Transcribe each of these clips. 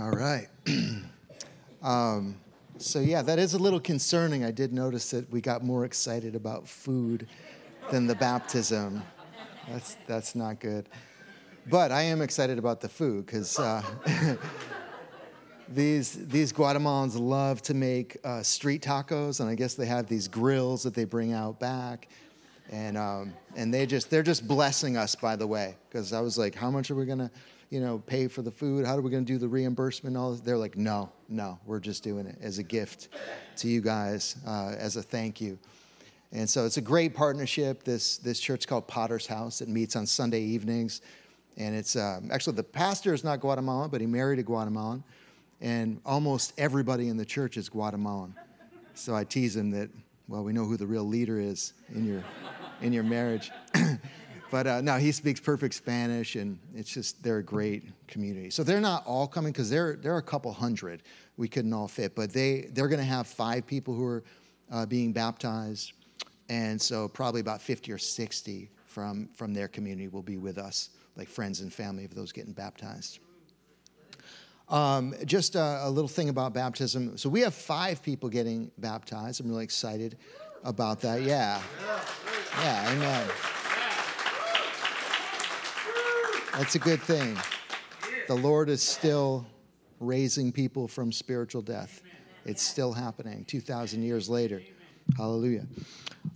All right. um, so, yeah, that is a little concerning. I did notice that we got more excited about food than the baptism. That's, that's not good. But I am excited about the food because uh, these, these Guatemalans love to make uh, street tacos, and I guess they have these grills that they bring out back. And, um, and they just, they're just blessing us, by the way, because I was like, how much are we going to you know, pay for the food? How are we going to do the reimbursement? all this? They're like, no, no, we're just doing it as a gift to you guys, uh, as a thank you. And so it's a great partnership. This this church called Potter's House. It meets on Sunday evenings, and it's um, actually the pastor is not Guatemalan, but he married a Guatemalan, and almost everybody in the church is Guatemalan. So I tease him that, well, we know who the real leader is in your in your marriage. But uh, no, he speaks perfect Spanish, and it's just they're a great community. So they're not all coming because they're they're a couple hundred. We couldn't all fit, but they they're going to have five people who are uh, being baptized, and so probably about fifty or sixty from from their community will be with us, like friends and family of those getting baptized. Um, just a, a, little thing about baptism. So we have five people getting baptized. I'm really excited about that. Yeah, yeah, amen. That's a good thing. The Lord is still raising people from spiritual death. It's still happening 2,000 years later. Hallelujah.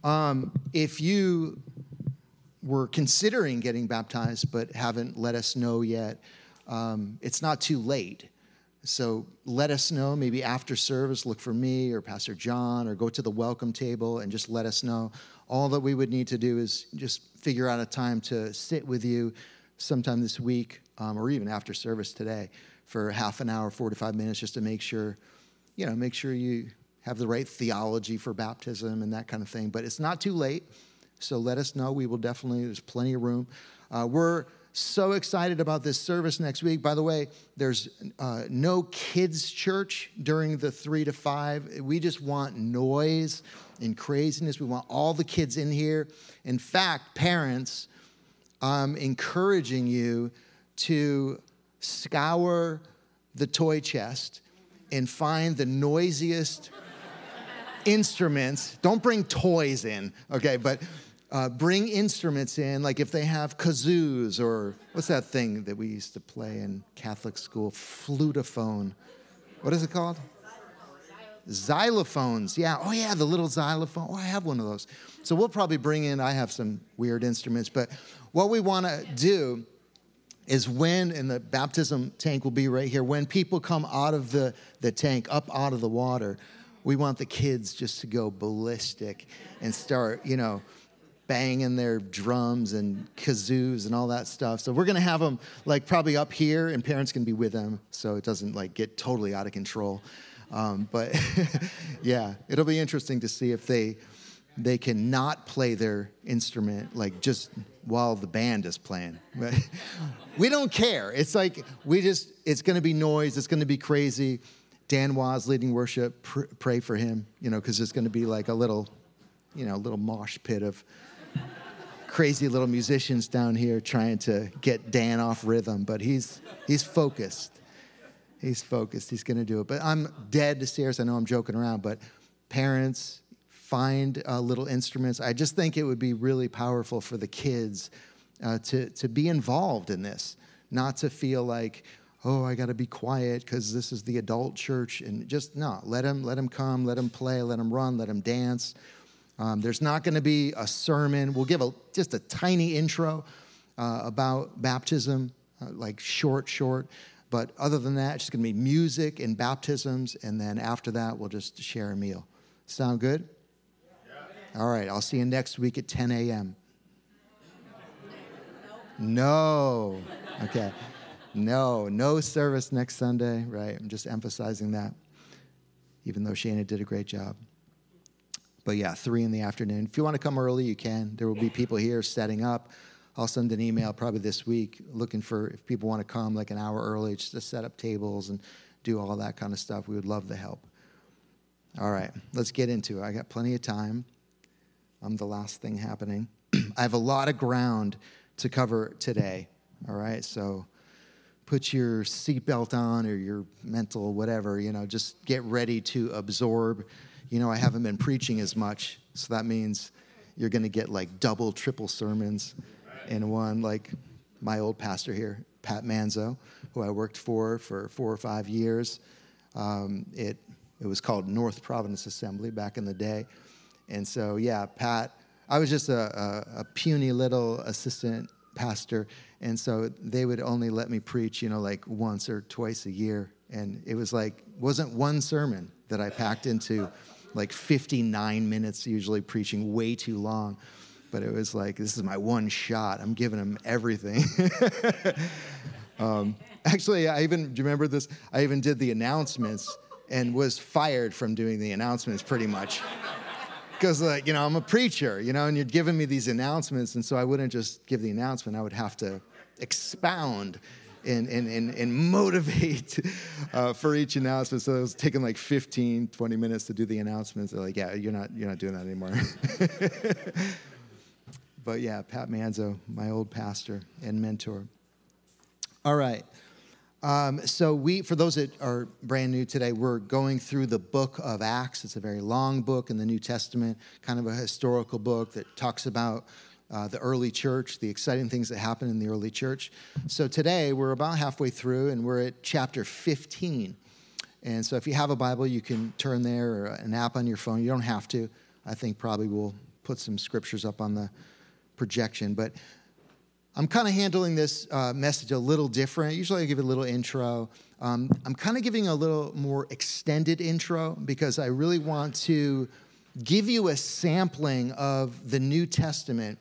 Um, if you were considering getting baptized but haven't let us know yet, um, it's not too late. So let us know, maybe after service, look for me or Pastor John or go to the welcome table and just let us know. All that we would need to do is just figure out a time to sit with you sometime this week um, or even after service today for half an hour, 45 minutes, just to make sure, you know, make sure you have the right theology for baptism and that kind of thing. But it's not too late, so let us know. We will definitely, there's plenty of room. Uh, we're so excited about this service next week. By the way, there's uh, no kids' church during the three to five. We just want noise and craziness. We want all the kids in here. In fact, parents, I'm encouraging you to scour the toy chest and find the noisiest instruments. Don't bring toys in, okay, but uh, bring instruments in, like if they have kazoos or what's that thing that we used to play in Catholic school? Flutophone. What is it called? Xylophones. Yeah. Oh, yeah, the little xylophone. Oh, I have one of those. So we'll probably bring in, I have some weird instruments, but what we want to do is when, and the baptism tank will be right here, when people come out of the, the tank, up out of the water, we want the kids just to go ballistic and start, you know, banging their drums and kazoos and all that stuff. So we're gonna have them like probably up here, and parents can be with them, so it doesn't like get totally out of control. Um, but yeah, it'll be interesting to see if they they cannot play their instrument like just while the band is playing. we don't care. It's like we just, it's going to be noise, it's going to be crazy. Dan Waz leading worship, pr- pray for him, you know, because it's going to be like a little, you know, little mosh pit of crazy little musicians down here trying to get Dan off rhythm, but he's he's focused. He's focused. He's going to do it. But I'm dead to serious. I know I'm joking around, but parents, find uh, little instruments. I just think it would be really powerful for the kids uh, to, to be involved in this, not to feel like, oh, I got to be quiet because this is the adult church. And just no, let them, let them come, let them play, let them run, let them dance. Um, there's not going to be a sermon. We'll give a, just a tiny intro uh, about baptism, uh, like short, short. But other than that, it's just going to be music and baptisms. And then after that, we'll just share a meal. Sound good? All right, I'll see you next week at 10 a.m. No. Okay. No, no service next Sunday, right? I'm just emphasizing that, even though Shana did a great job. But yeah, three in the afternoon. If you want to come early, you can. There will be people here setting up. I'll send an email probably this week looking for if people want to come like an hour early just to set up tables and do all that kind of stuff. We would love the help. All right, let's get into it. I got plenty of time. I'm the last thing happening. I have a lot of ground to cover today. All right, so put your seatbelt on or your mental whatever, you know, just get ready to absorb. You know, I haven't been preaching as much, so that means you're going to get like double, triple sermons in one. Like my old pastor here, Pat Manzo, who I worked for for four or five years. Um, it it was called North Providence Assembly back in the day, and so yeah, Pat. I was just a, a, a puny little assistant pastor, and so they would only let me preach, you know, like once or twice a year, and it was like wasn't one sermon that I packed into like 59 minutes, usually preaching way too long. But it was like, this is my one shot. I'm giving them everything. um, actually, I even, do you remember this? I even did the announcements and was fired from doing the announcements pretty much. Because, like, you know, I'm a preacher, you know, and you're giving me these announcements. And so I wouldn't just give the announcement, I would have to expound and, and, and, and motivate uh, for each announcement. So it was taking like 15, 20 minutes to do the announcements. They're like, yeah, you're not, you're not doing that anymore. but yeah, Pat Manzo, my old pastor and mentor. All right. Um, so we, for those that are brand new today, we're going through the book of Acts. It's a very long book in the New Testament, kind of a historical book that talks about uh, the early church, the exciting things that happened in the early church. So today we're about halfway through and we're at chapter 15. And so if you have a Bible, you can turn there or an app on your phone. You don't have to. I think probably we'll put some scriptures up on the projection. But I'm kind of handling this uh, message a little different. Usually I give a little intro. Um, I'm kind of giving a little more extended intro because I really want to give you a sampling of the New Testament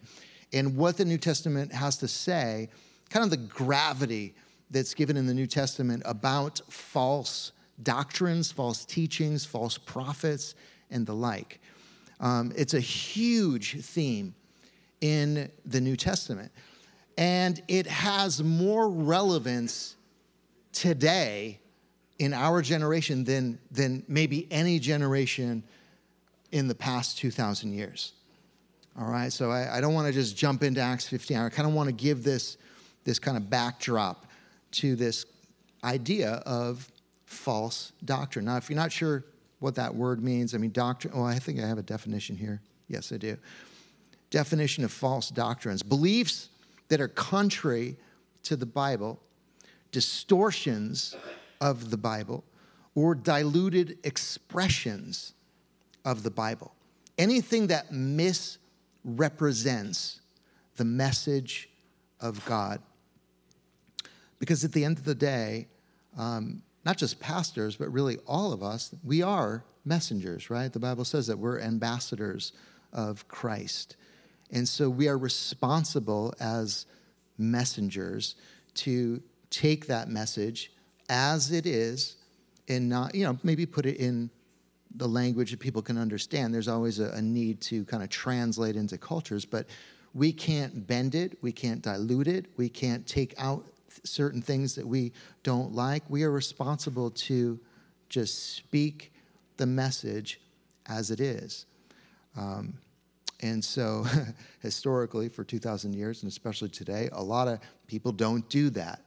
and what the New Testament has to say, kind of the gravity that's given in the New Testament about false doctrines, false teachings, false prophets, and the like. Um, it's a huge theme in the New Testament. And it has more relevance today in our generation than, than maybe any generation in the past 2,000 years. All right, so I, I don't want to just jump into Acts 15. I kind of want to give this, this kind of backdrop to this idea of false doctrine. Now, if you're not sure what that word means, I mean, doctrine, oh, I think I have a definition here. Yes, I do. Definition of false doctrines beliefs that are contrary to the Bible, distortions of the Bible, or diluted expressions of the Bible. Anything that misrepresents the message of God. Because at the end of the day, um, not just pastors, but really all of us, we are messengers, right? The Bible says that we're ambassadors of Christ. And so we are responsible as messengers to take that message as it is and not, you know, maybe put it in the language that people can understand. There's always a, a need to kind of translate into cultures, but we can't bend it, we can't dilute it, we can't take out certain things that we don't like. We are responsible to just speak the message as it is. Um, and so, historically, for 2,000 years, and especially today, a lot of people don't do that.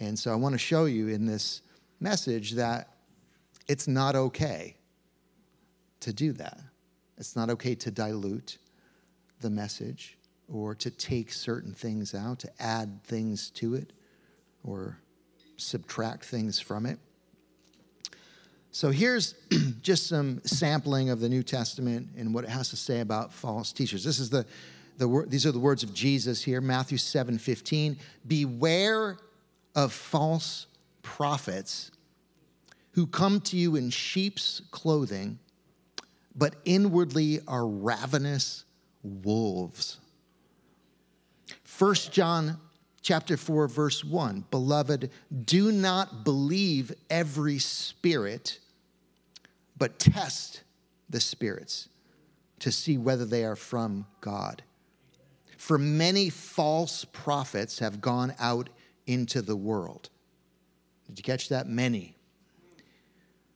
And so, I want to show you in this message that it's not okay to do that. It's not okay to dilute the message or to take certain things out, to add things to it or subtract things from it. So here's just some sampling of the New Testament and what it has to say about false teachers. This is the, the these are the words of Jesus here, Matthew 7 15. Beware of false prophets who come to you in sheep's clothing but inwardly are ravenous wolves. 1 John chapter 4 verse 1 beloved do not believe every spirit but test the spirits to see whether they are from God. For many false prophets have gone out into the world. Did you catch that? Many.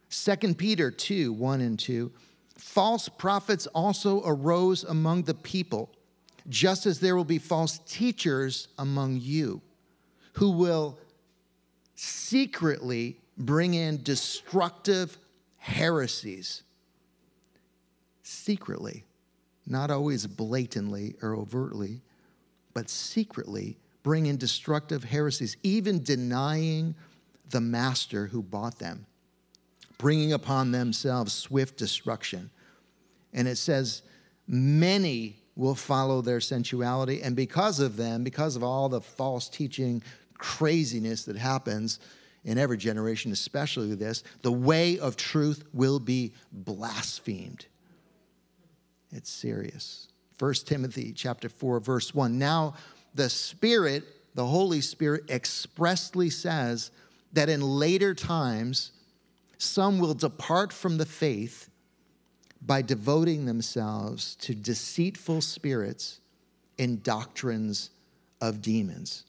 2 Peter 2 1 and 2 false prophets also arose among the people, just as there will be false teachers among you who will secretly bring in destructive heresies. Secretly, not always blatantly or overtly, but secretly bring in destructive heresies, even denying the master who bought them, bringing upon themselves swift destruction. And it says, many will follow their sensuality. And because of them, because of all the false teaching, craziness that happens in every generation, especially this, the way of truth will be blasphemed. It's serious. 1 Timothy chapter 4 verse 1. Now the Spirit, the Holy Spirit expressly says that in later times some will depart from the faith by devoting themselves to deceitful spirits and doctrines of demons.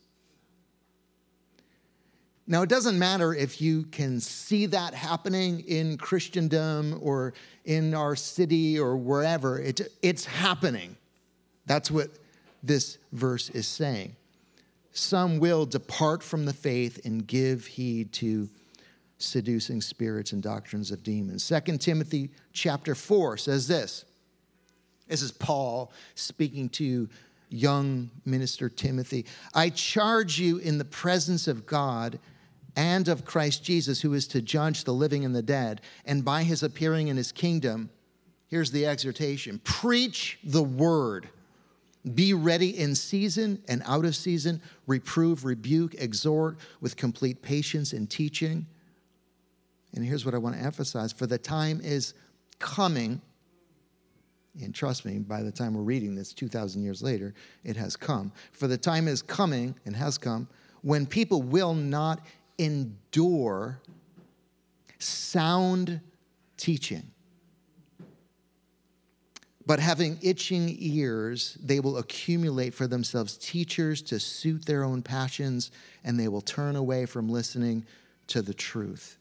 Now, it doesn't matter if you can see that happening in Christendom or in our city or wherever, it, it's happening. That's what this verse is saying. Some will depart from the faith and give heed to seducing spirits and doctrines of demons. 2 Timothy chapter 4 says this. This is Paul speaking to young minister Timothy. I charge you in the presence of God and of Christ Jesus, who is to judge the living and the dead, and by his appearing in his kingdom, here's the exhortation preach the word. Be ready in season and out of season, reprove, rebuke, exhort with complete patience and teaching. And here's what I want to emphasize for the time is coming. And trust me, by the time we're reading this 2,000 years later, it has come. For the time is coming and has come when people will not endure sound teaching. But having itching ears, they will accumulate for themselves teachers to suit their own passions, and they will turn away from listening to the truth.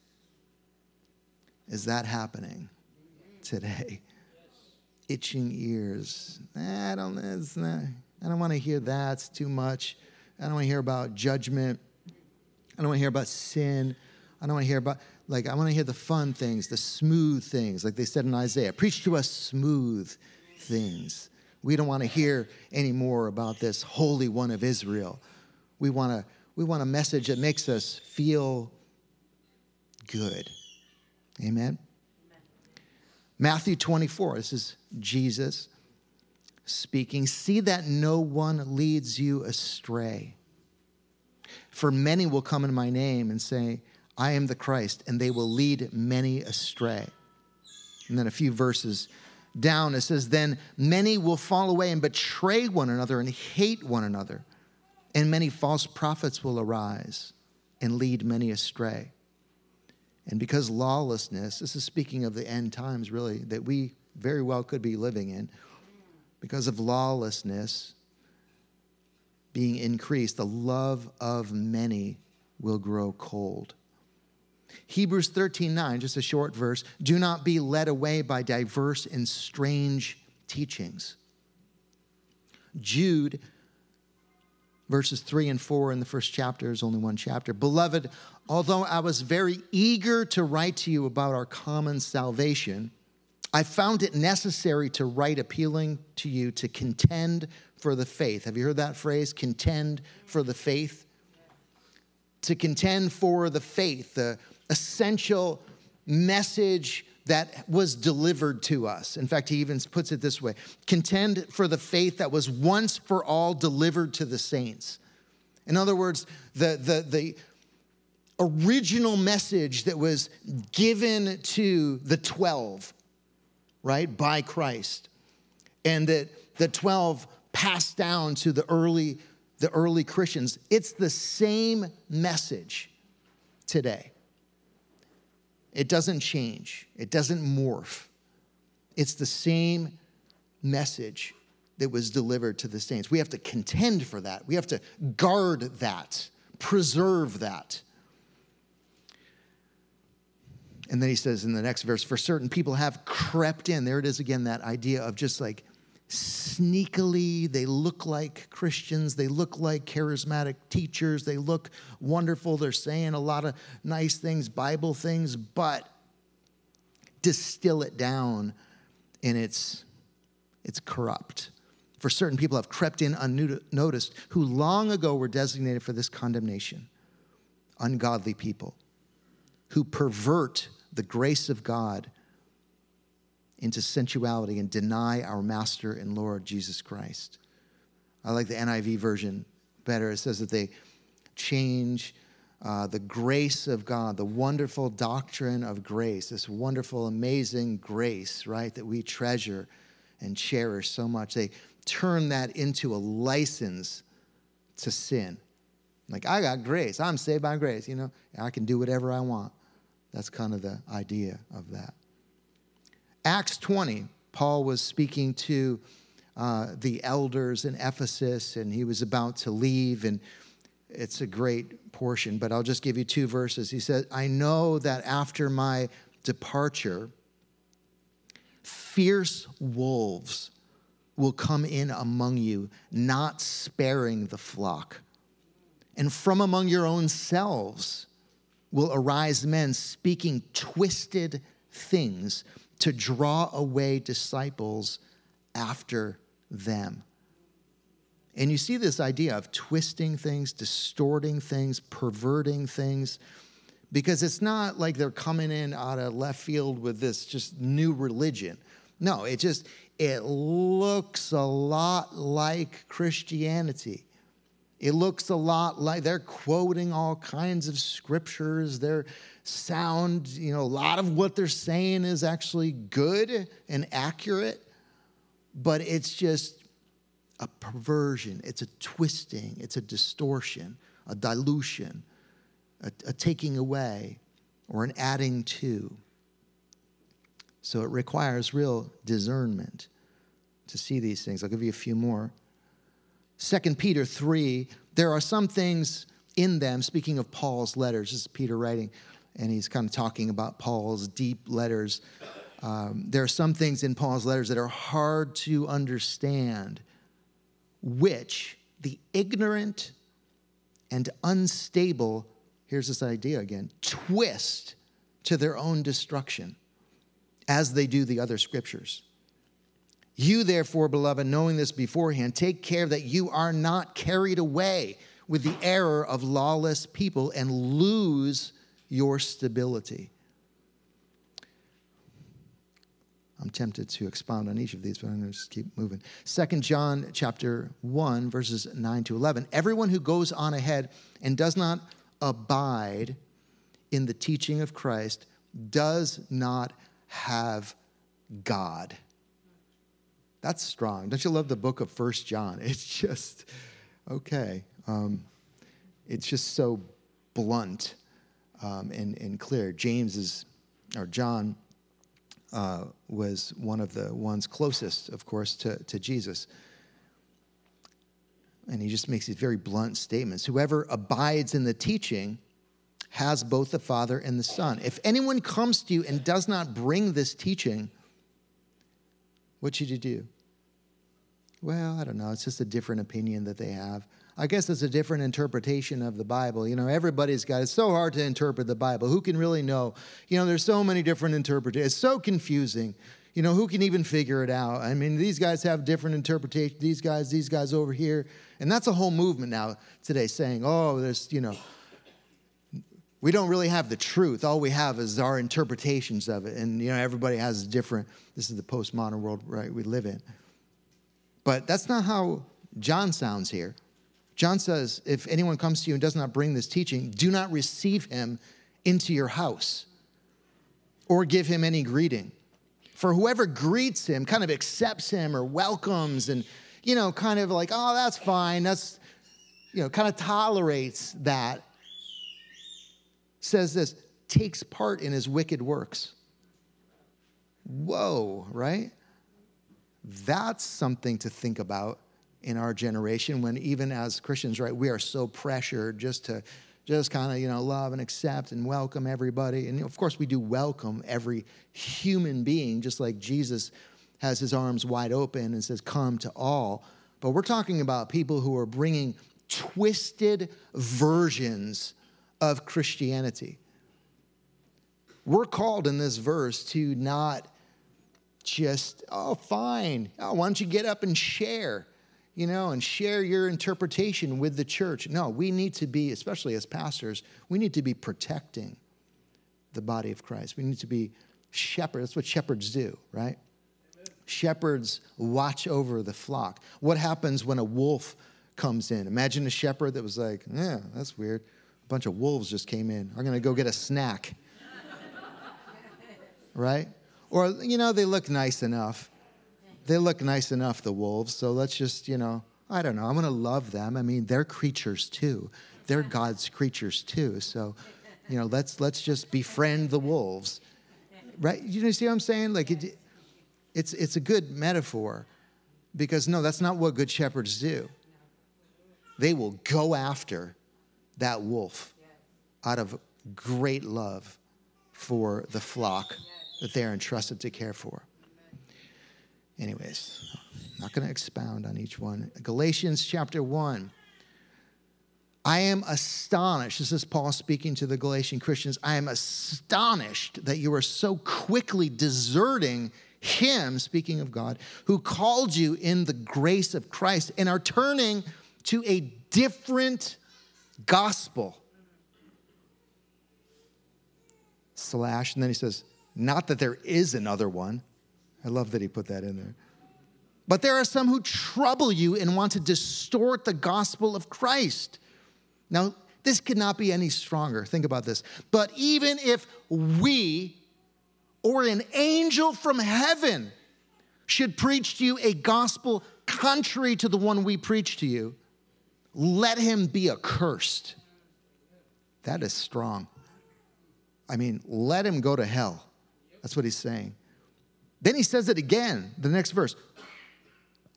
Is that happening today? Itching ears. I don't, not, I don't want to hear that. It's too much. I don't want to hear about judgment. I don't want to hear about sin. I don't want to hear about, like, I want to hear the fun things, the smooth things, like they said in Isaiah. Preach to us smooth things. We don't want to hear any more about this Holy One of Israel. We want, to, we want a message that makes us feel good. Amen? Matthew 24, this is Jesus speaking. See that no one leads you astray. For many will come in my name and say, I am the Christ, and they will lead many astray. And then a few verses down, it says, Then many will fall away and betray one another and hate one another, and many false prophets will arise and lead many astray. And because lawlessness, this is speaking of the end times, really, that we very well could be living in, because of lawlessness, being increased, the love of many will grow cold. Hebrews 13 9, just a short verse. Do not be led away by diverse and strange teachings. Jude, verses 3 and 4 in the first chapter is only one chapter. Beloved, although I was very eager to write to you about our common salvation, I found it necessary to write appealing to you to contend for the faith. Have you heard that phrase? Contend for the faith. To contend for the faith, the essential message that was delivered to us. In fact, he even puts it this way contend for the faith that was once for all delivered to the saints. In other words, the, the, the original message that was given to the 12, right, by Christ, and that the 12 passed down to the early the early Christians. It's the same message today. It doesn't change. It doesn't morph. It's the same message that was delivered to the saints. We have to contend for that. We have to guard that, preserve that. And then he says in the next verse, for certain people have crept in. There it is again, that idea of just like sneakily, they look like Christians, they look like charismatic teachers, they look wonderful, they're saying a lot of nice things, Bible things, but distill it down and it's it's corrupt. For certain people have crept in unnoticed who long ago were designated for this condemnation. Ungodly people who pervert the grace of God into sensuality and deny our Master and Lord Jesus Christ. I like the NIV version better. It says that they change uh, the grace of God, the wonderful doctrine of grace, this wonderful, amazing grace, right, that we treasure and cherish so much. They turn that into a license to sin. Like, I got grace. I'm saved by grace. You know, I can do whatever I want. That's kind of the idea of that. Acts 20, Paul was speaking to uh, the elders in Ephesus, and he was about to leave, and it's a great portion, but I'll just give you two verses. He said, I know that after my departure, fierce wolves will come in among you, not sparing the flock. And from among your own selves will arise men speaking twisted things to draw away disciples after them. And you see this idea of twisting things, distorting things, perverting things, because it's not like they're coming in out of left field with this just new religion. No, it just it looks a lot like Christianity. It looks a lot like they're quoting all kinds of scriptures. They're sound, you know, a lot of what they're saying is actually good and accurate, but it's just a perversion, it's a twisting, it's a distortion, a dilution, a, a taking away, or an adding to. So it requires real discernment to see these things. I'll give you a few more. Second Peter 3, there are some things in them, speaking of Paul's letters, this is Peter writing, and he's kind of talking about Paul's deep letters. Um, there are some things in Paul's letters that are hard to understand, which the ignorant and unstable, here's this idea again, twist to their own destruction, as they do the other scriptures. You, therefore, beloved, knowing this beforehand, take care that you are not carried away with the error of lawless people and lose your stability. I'm tempted to expound on each of these, but I'm going to just keep moving. Second John chapter 1, verses 9 to 11. Everyone who goes on ahead and does not abide in the teaching of Christ does not have God. That's strong. Don't you love the book of First John? It's just, okay. Um, it's just so blunt um, and, and clear. James is, or John uh, was one of the ones closest, of course, to, to Jesus. And he just makes these very blunt statements. Whoever abides in the teaching has both the Father and the Son. If anyone comes to you and does not bring this teaching, what should you do? Well, I don't know. It's just a different opinion that they have. I guess it's a different interpretation of the Bible. You know, everybody's got it's so hard to interpret the Bible. Who can really know? You know, there's so many different interpretations. It's so confusing. You know, who can even figure it out? I mean, these guys have different interpretations. These guys, these guys over here. And that's a whole movement now today saying, oh, there's, you know, we don't really have the truth. All we have is our interpretations of it. And, you know, everybody has different, this is the postmodern world, right, we live in. But that's not how John sounds here. John says, if anyone comes to you and does not bring this teaching, do not receive him into your house or give him any greeting. For whoever greets him kind of accepts him or welcomes and, you know, kind of like, oh, that's fine. That's, you know, kind of tolerates that, says this, takes part in his wicked works. Whoa, right? That's something to think about in our generation when even as Christians, right, we are so pressured just to just kind of, you know, love and accept and welcome everybody. And of course, we do welcome every human being, just like Jesus has his arms wide open and says, Come to all. But we're talking about people who are bringing twisted versions of Christianity. We're called in this verse to not just, oh, fine. Oh, why don't you get up and share, you know, and share your interpretation with the church? No, we need to be, especially as pastors, we need to be protecting the body of Christ. We need to be shepherds. That's what shepherds do, right? Shepherds watch over the flock. What happens when a wolf comes in? Imagine a shepherd that was like, yeah, that's weird. A bunch of wolves just came in. I'm going to go get a snack. right? Or, you know, they look nice enough. They look nice enough, the wolves. So let's just, you know, I don't know. I'm going to love them. I mean, they're creatures too. They're God's creatures too. So, you know, let's let's just befriend the wolves. Right? You see what I'm saying? Like it, it's it's a good metaphor because no, that's not what good shepherds do. They will go after that wolf out of great love for the flock that they are entrusted to care for. Anyways, not going to expound on each one. Galatians chapter 1. I am astonished. This is Paul speaking to the Galatian Christians. I am astonished that you are so quickly deserting him, speaking of God, who called you in the grace of Christ and are turning to a different gospel. Slash. And then he says, not that there is another one. I love that he put that in there. But there are some who trouble you and want to distort the gospel of Christ. Now, this could not be any stronger. Think about this. But even if we or an angel from heaven should preach to you a gospel contrary to the one we preach to you, let him be accursed. That is strong. I mean, let him go to hell. That's what he's saying. Then he says it again, the next verse.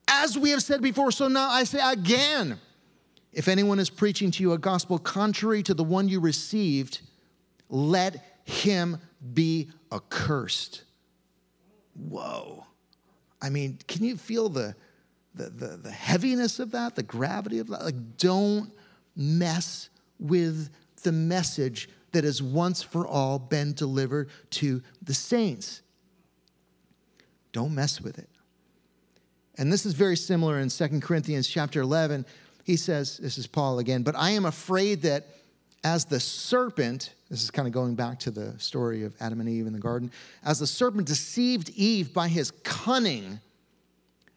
As we have said before, so now I say again if anyone is preaching to you a gospel contrary to the one you received, let him be accursed. Whoa. I mean, can you feel the, the, the, the heaviness of that, the gravity of that? Like, don't mess with the message that has once for all been delivered to the saints. Don't mess with it. And this is very similar in 2 Corinthians chapter 11. He says, this is Paul again, but I am afraid that as the serpent, this is kind of going back to the story of Adam and Eve in the garden, as the serpent deceived Eve by his cunning,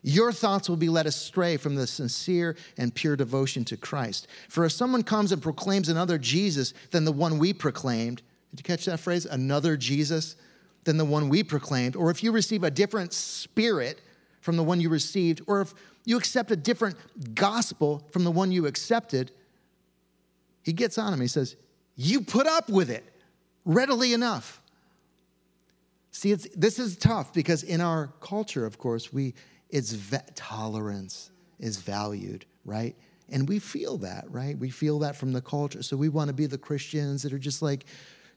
your thoughts will be led astray from the sincere and pure devotion to Christ. For if someone comes and proclaims another Jesus than the one we proclaimed, did you catch that phrase? Another Jesus than the one we proclaimed, or if you receive a different spirit from the one you received, or if you accept a different gospel from the one you accepted, he gets on him. He says, You put up with it readily enough. See, it's, this is tough because in our culture, of course, we it's tolerance is valued, right? And we feel that, right? We feel that from the culture. So we want to be the Christians that are just like,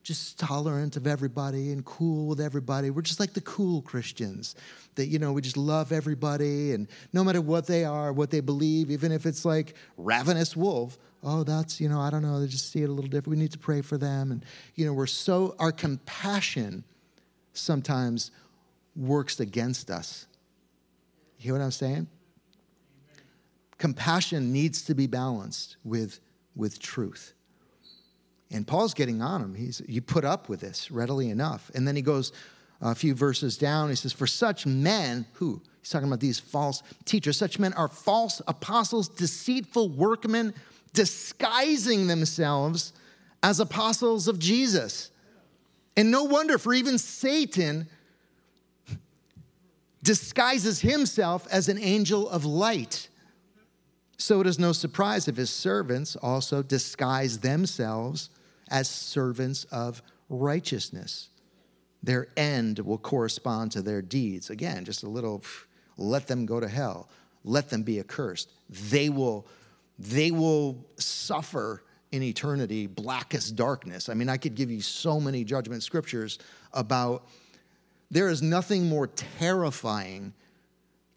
just tolerant of everybody and cool with everybody. We're just like the cool Christians that, you know, we just love everybody and no matter what they are, what they believe, even if it's like ravenous wolf, oh, that's, you know, I don't know, they just see it a little different. We need to pray for them. And, you know, we're so, our compassion sometimes works against us you hear what I'm saying? Compassion needs to be balanced with, with truth. And Paul's getting on him. He's, you put up with this readily enough. And then he goes a few verses down. He says, For such men, who? He's talking about these false teachers. Such men are false apostles, deceitful workmen, disguising themselves as apostles of Jesus. And no wonder, for even Satan disguises himself as an angel of light. So it is no surprise if his servants also disguise themselves as servants of righteousness. Their end will correspond to their deeds. Again, just a little let them go to hell, let them be accursed. They will, they will suffer in eternity blackest darkness. I mean, I could give you so many judgment scriptures about there is nothing more terrifying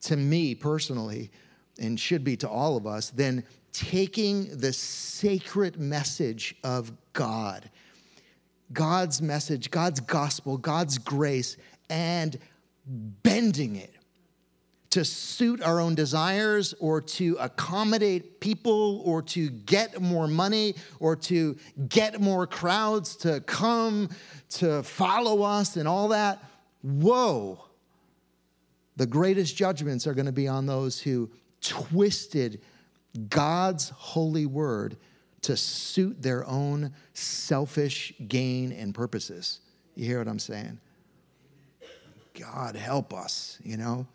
to me personally, and should be to all of us, than taking the sacred message of God, God's message, God's gospel, God's grace, and bending it to suit our own desires or to accommodate people or to get more money or to get more crowds to come to follow us and all that. Whoa. The greatest judgments are going to be on those who twisted God's holy word to suit their own selfish gain and purposes. You hear what I'm saying? God help us, you know?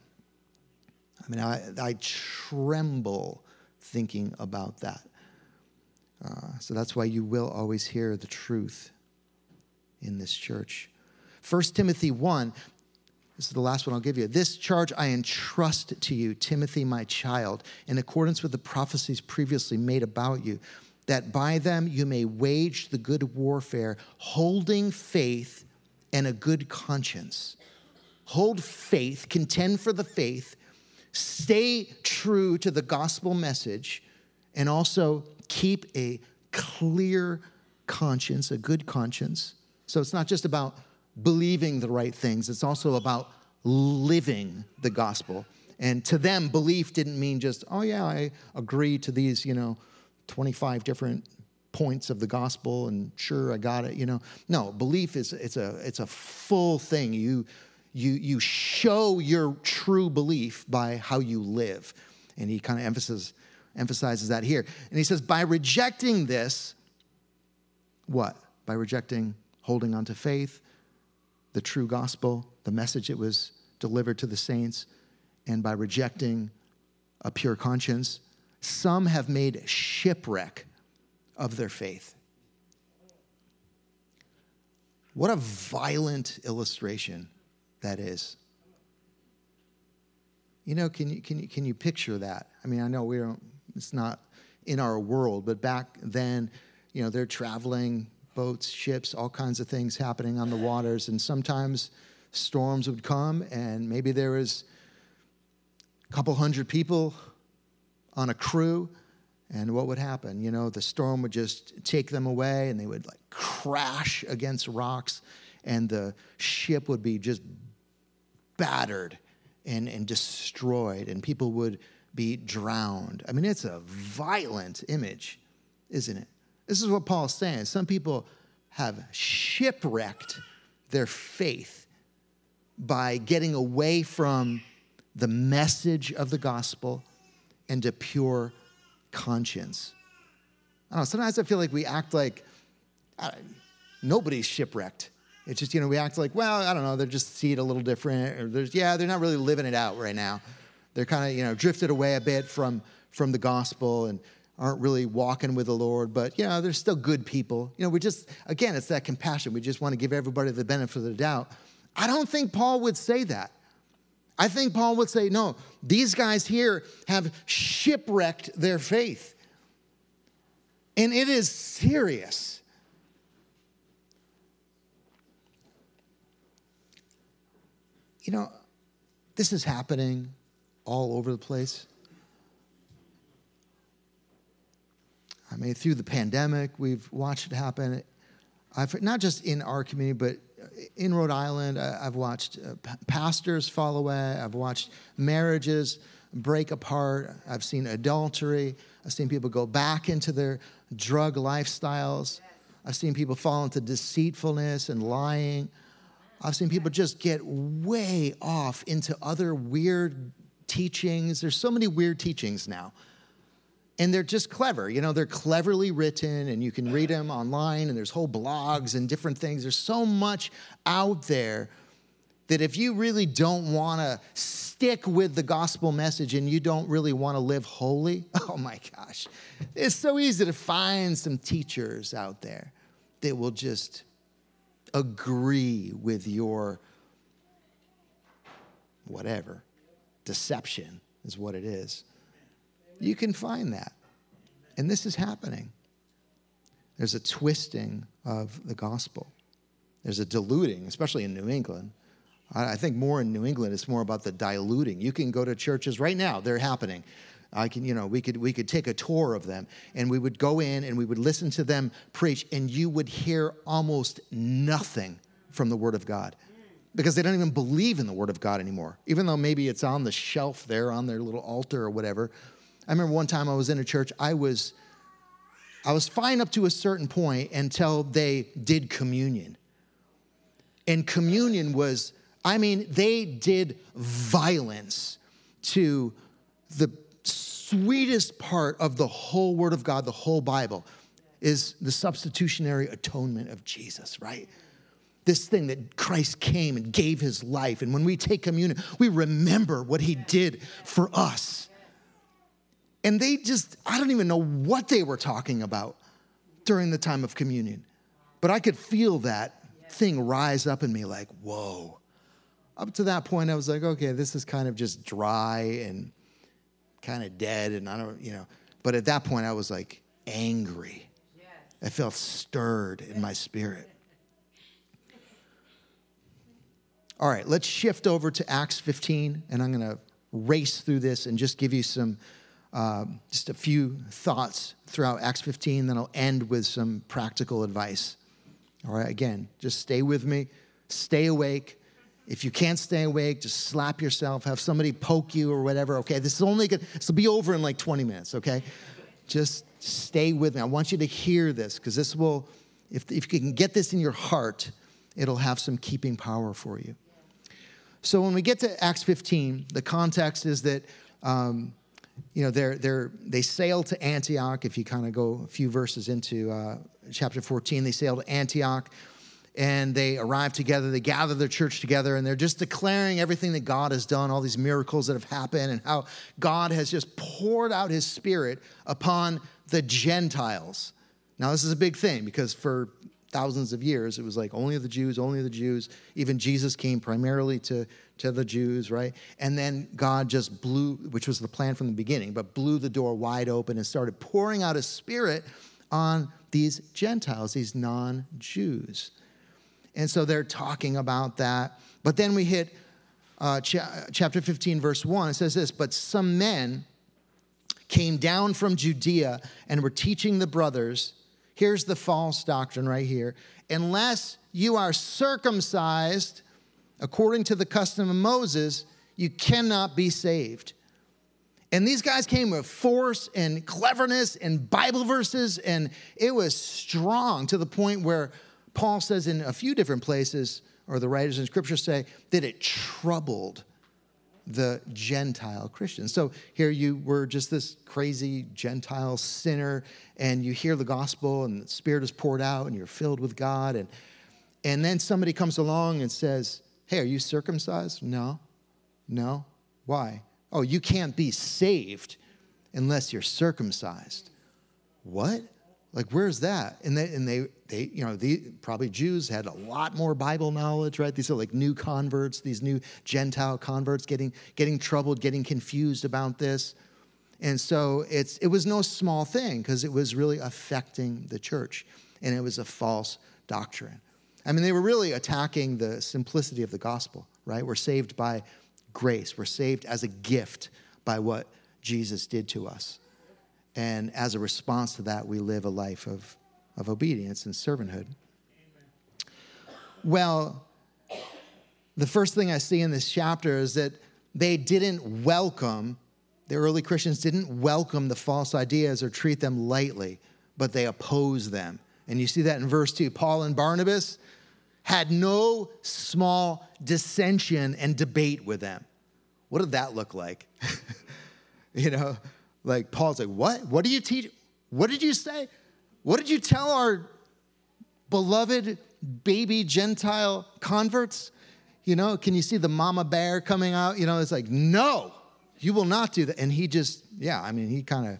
I mean, I, I tremble thinking about that. Uh, so that's why you will always hear the truth in this church. 1 Timothy 1, this is the last one I'll give you. This charge I entrust to you, Timothy, my child, in accordance with the prophecies previously made about you, that by them you may wage the good warfare, holding faith and a good conscience. Hold faith, contend for the faith, stay true to the gospel message, and also keep a clear conscience, a good conscience. So it's not just about believing the right things, it's also about living the gospel. And to them, belief didn't mean just, oh, yeah, I agree to these, you know, 25 different points of the gospel and sure I got it, you know. No, belief is it's a it's a full thing. You you, you show your true belief by how you live. And he kind of emphasizes, emphasizes that here. And he says, by rejecting this, what? By rejecting holding on to faith, the true gospel, the message that was delivered to the saints, and by rejecting a pure conscience, some have made shipwreck of their faith. What a violent illustration that is. You know, can you, can you, can you picture that? I mean, I know we don't, it's not in our world, but back then, you know, they're traveling, boats, ships, all kinds of things happening on the waters, and sometimes storms would come, and maybe there was a couple hundred people on a crew, and what would happen? You know, the storm would just take them away, and they would like crash against rocks, and the ship would be just battered and, and destroyed, and people would be drowned. I mean, it's a violent image, isn't it? This is what Paul's saying. Some people have shipwrecked their faith by getting away from the message of the gospel and a pure conscience. I don't know, sometimes I feel like we act like nobody's shipwrecked. It's just, you know, we act like, well, I don't know, they're just see it a little different. Or there's, yeah, they're not really living it out right now. They're kind of, you know, drifted away a bit from, from the gospel and aren't really walking with the Lord, but, you know, they're still good people. You know, we just, again, it's that compassion. We just want to give everybody the benefit of the doubt. I don't think Paul would say that. I think Paul would say, no, these guys here have shipwrecked their faith. And it is serious. you know, this is happening all over the place. I mean, through the pandemic, we've watched it happen. I've, not just in our community, but in Rhode Island, I've watched uh, pastors fall away. I've watched marriages break apart. I've seen adultery. I've seen people go back into their drug lifestyles. I've seen people fall into deceitfulness and lying. I've seen people just get way off into other weird teachings. There's so many weird teachings now. And they're just clever. You know, they're cleverly written, and you can read them online, and there's whole blogs and different things. There's so much out there that if you really don't want to stick with the gospel message and you don't really want to live holy, oh my gosh, it's so easy to find some teachers out there that will just agree with your whatever. Deception is what it is. You can find that. And this is happening. There's a twisting of the gospel, there's a diluting, especially in New England, I think more in New England, it's more about the diluting. You can go to churches right now; they're happening. I can, you know, we could we could take a tour of them, and we would go in and we would listen to them preach, and you would hear almost nothing from the Word of God because they don't even believe in the Word of God anymore, even though maybe it's on the shelf there on their little altar or whatever. I remember one time I was in a church, I was I was fine up to a certain point until they did communion. And communion was, I mean, they did violence to the sweetest part of the whole Word of God, the whole Bible, is the substitutionary atonement of Jesus, right? This thing that Christ came and gave his life. And when we take communion, we remember what he did for us. And they just, I don't even know what they were talking about during the time of communion. But I could feel that thing rise up in me like, whoa. Up to that point, I was like, okay, this is kind of just dry and kind of dead. And I don't, you know, but at that point, I was like angry. I felt stirred in my spirit. All right, let's shift over to Acts 15, and I'm going to race through this and just give you some um, just a few thoughts throughout Acts 15, then I'll end with some practical advice. All right, again, just stay with me, stay awake. If you can't stay awake, just slap yourself, have somebody poke you or whatever. Okay, this is only good. This will be over in like 20 minutes, okay? Just stay with me. I want you to hear this because this will, if, if you can get this in your heart, it'll have some keeping power for you. So when we get to Acts 15, the context is that um, you know, they're, they're, they sail to Antioch. If you kind of go a few verses into uh, chapter 14, they sail to Antioch and they arrive together. They gather their church together and they're just declaring everything that God has done, all these miracles that have happened, and how God has just poured out his spirit upon the Gentiles. Now, this is a big thing because for thousands of years it was like only the Jews, only the Jews. Even Jesus came primarily to to the Jews, right? And then God just blew, which was the plan from the beginning, but blew the door wide open and started pouring out a spirit on these Gentiles, these non Jews. And so they're talking about that. But then we hit uh, cha- chapter 15, verse 1. It says this But some men came down from Judea and were teaching the brothers. Here's the false doctrine right here. Unless you are circumcised, according to the custom of Moses, you cannot be saved. And these guys came with force and cleverness and Bible verses, and it was strong to the point where Paul says in a few different places, or the writers in scripture say, that it troubled the Gentile Christians. So here you were just this crazy Gentile sinner, and you hear the gospel, and the Spirit is poured out, and you're filled with God. And, and then somebody comes along and says, Hey, are you circumcised? No. No. Why? Oh, you can't be saved unless you're circumcised. What? Like, where's that? And they, and they, they you know, the, probably Jews had a lot more Bible knowledge, right? These are like new converts, these new Gentile converts getting, getting troubled, getting confused about this. And so it's, it was no small thing because it was really affecting the church and it was a false doctrine. I mean, they were really attacking the simplicity of the gospel, right? We're saved by grace, we're saved as a gift by what Jesus did to us. And as a response to that, we live a life of, of obedience and servanthood. Well, the first thing I see in this chapter is that they didn't welcome, the early Christians didn't welcome the false ideas or treat them lightly, but they opposed them. And you see that in verse 2. Paul and Barnabas, had no small dissension and debate with them. What did that look like? you know, like Paul's like, What? What do you teach? What did you say? What did you tell our beloved baby Gentile converts? You know, can you see the mama bear coming out? You know, it's like, No, you will not do that. And he just, yeah, I mean, he kind of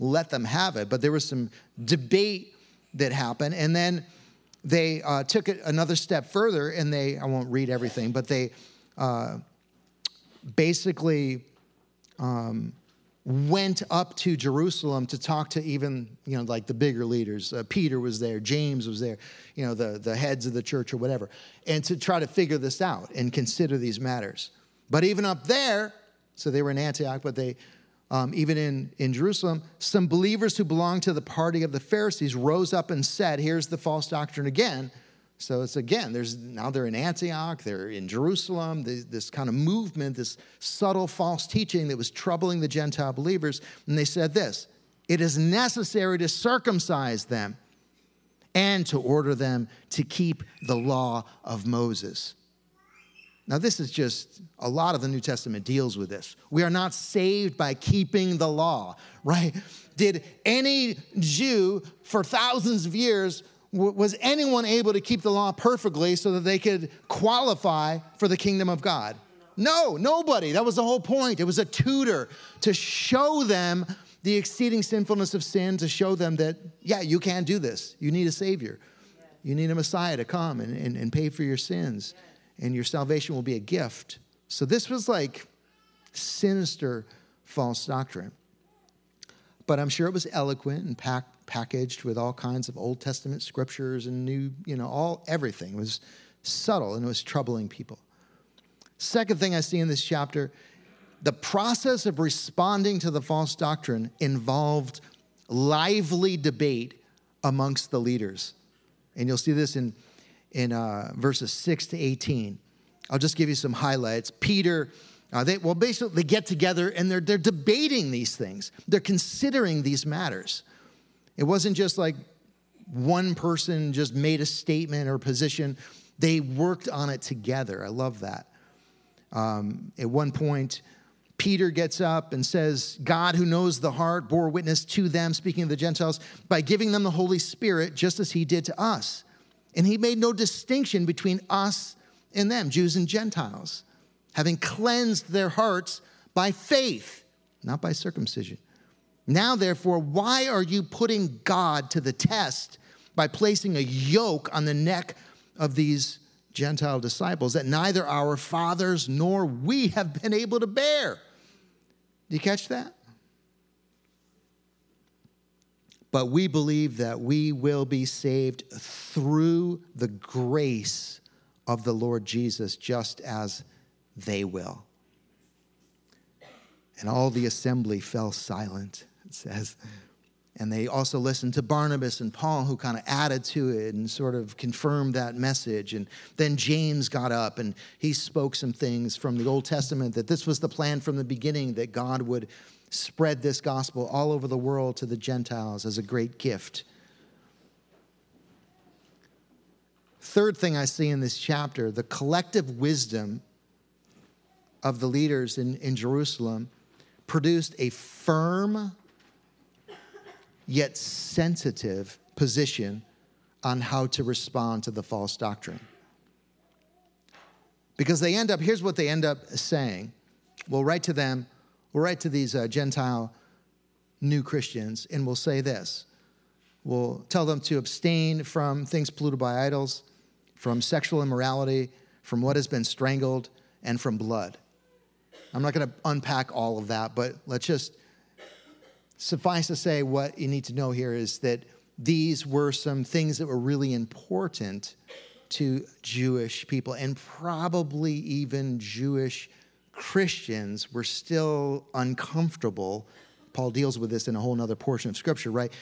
let them have it. But there was some debate that happened. And then they uh, took it another step further and they, I won't read everything, but they uh, basically um, went up to Jerusalem to talk to even, you know, like the bigger leaders. Uh, Peter was there, James was there, you know, the, the heads of the church or whatever, and to try to figure this out and consider these matters. But even up there, so they were in Antioch, but they, um, even in, in Jerusalem, some believers who belonged to the party of the Pharisees rose up and said, Here's the false doctrine again. So it's again, there's now they're in Antioch, they're in Jerusalem, this, this kind of movement, this subtle false teaching that was troubling the Gentile believers. And they said this it is necessary to circumcise them and to order them to keep the law of Moses. Now, this is just a lot of the New Testament deals with this. We are not saved by keeping the law, right? Did any Jew for thousands of years, was anyone able to keep the law perfectly so that they could qualify for the kingdom of God? No, nobody. That was the whole point. It was a tutor to show them the exceeding sinfulness of sin, to show them that, yeah, you can do this. You need a Savior. You need a Messiah to come and, and, and pay for your sins and your salvation will be a gift. So this was like sinister false doctrine. But I'm sure it was eloquent and pack, packaged with all kinds of Old Testament scriptures and new, you know, all everything. It was subtle and it was troubling people. Second thing I see in this chapter, the process of responding to the false doctrine involved lively debate amongst the leaders. And you'll see this in in uh, verses 6 to 18. I'll just give you some highlights. Peter, uh, they, well, basically, they get together and they're, they're debating these things, they're considering these matters. It wasn't just like one person just made a statement or position, they worked on it together. I love that. Um, at one point, Peter gets up and says, God, who knows the heart, bore witness to them, speaking of the Gentiles, by giving them the Holy Spirit, just as he did to us. And he made no distinction between us and them, Jews and Gentiles, having cleansed their hearts by faith, not by circumcision. Now, therefore, why are you putting God to the test by placing a yoke on the neck of these Gentile disciples that neither our fathers nor we have been able to bear? Do you catch that? but we believe that we will be saved through the grace of the Lord Jesus, just as they will. And all the assembly fell silent, it says. And they also listened to Barnabas and Paul, who kind of added to it and sort of confirmed that message. And then James got up and he spoke some things from the Old Testament that this was the plan from the beginning that God would spread this gospel all over the world to the Gentiles as a great gift. Third thing I see in this chapter the collective wisdom of the leaders in, in Jerusalem produced a firm yet sensitive position on how to respond to the false doctrine. Because they end up, here's what they end up saying. We'll write to them, We'll write to these uh, Gentile new Christians and we'll say this. We'll tell them to abstain from things polluted by idols, from sexual immorality, from what has been strangled, and from blood. I'm not going to unpack all of that, but let's just suffice to say what you need to know here is that these were some things that were really important to Jewish people and probably even Jewish Christians were still uncomfortable. Paul deals with this in a whole other portion of scripture, right?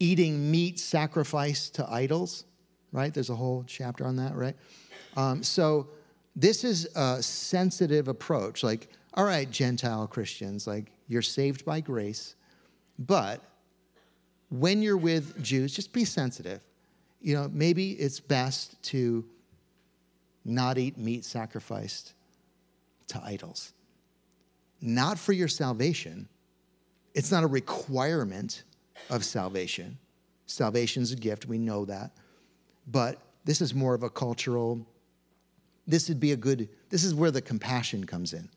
Eating meat sacrificed to idols, right? There's a whole chapter on that, right? Um, so this is a sensitive approach. Like, all right, Gentile Christians, like you're saved by grace, but when you're with Jews, just be sensitive. You know, maybe it's best to not eat meat sacrificed to idols. Not for your salvation. It's not a requirement of salvation. Salvation is a gift, we know that. But this is more of a cultural, this would be a good, this is where the compassion comes in,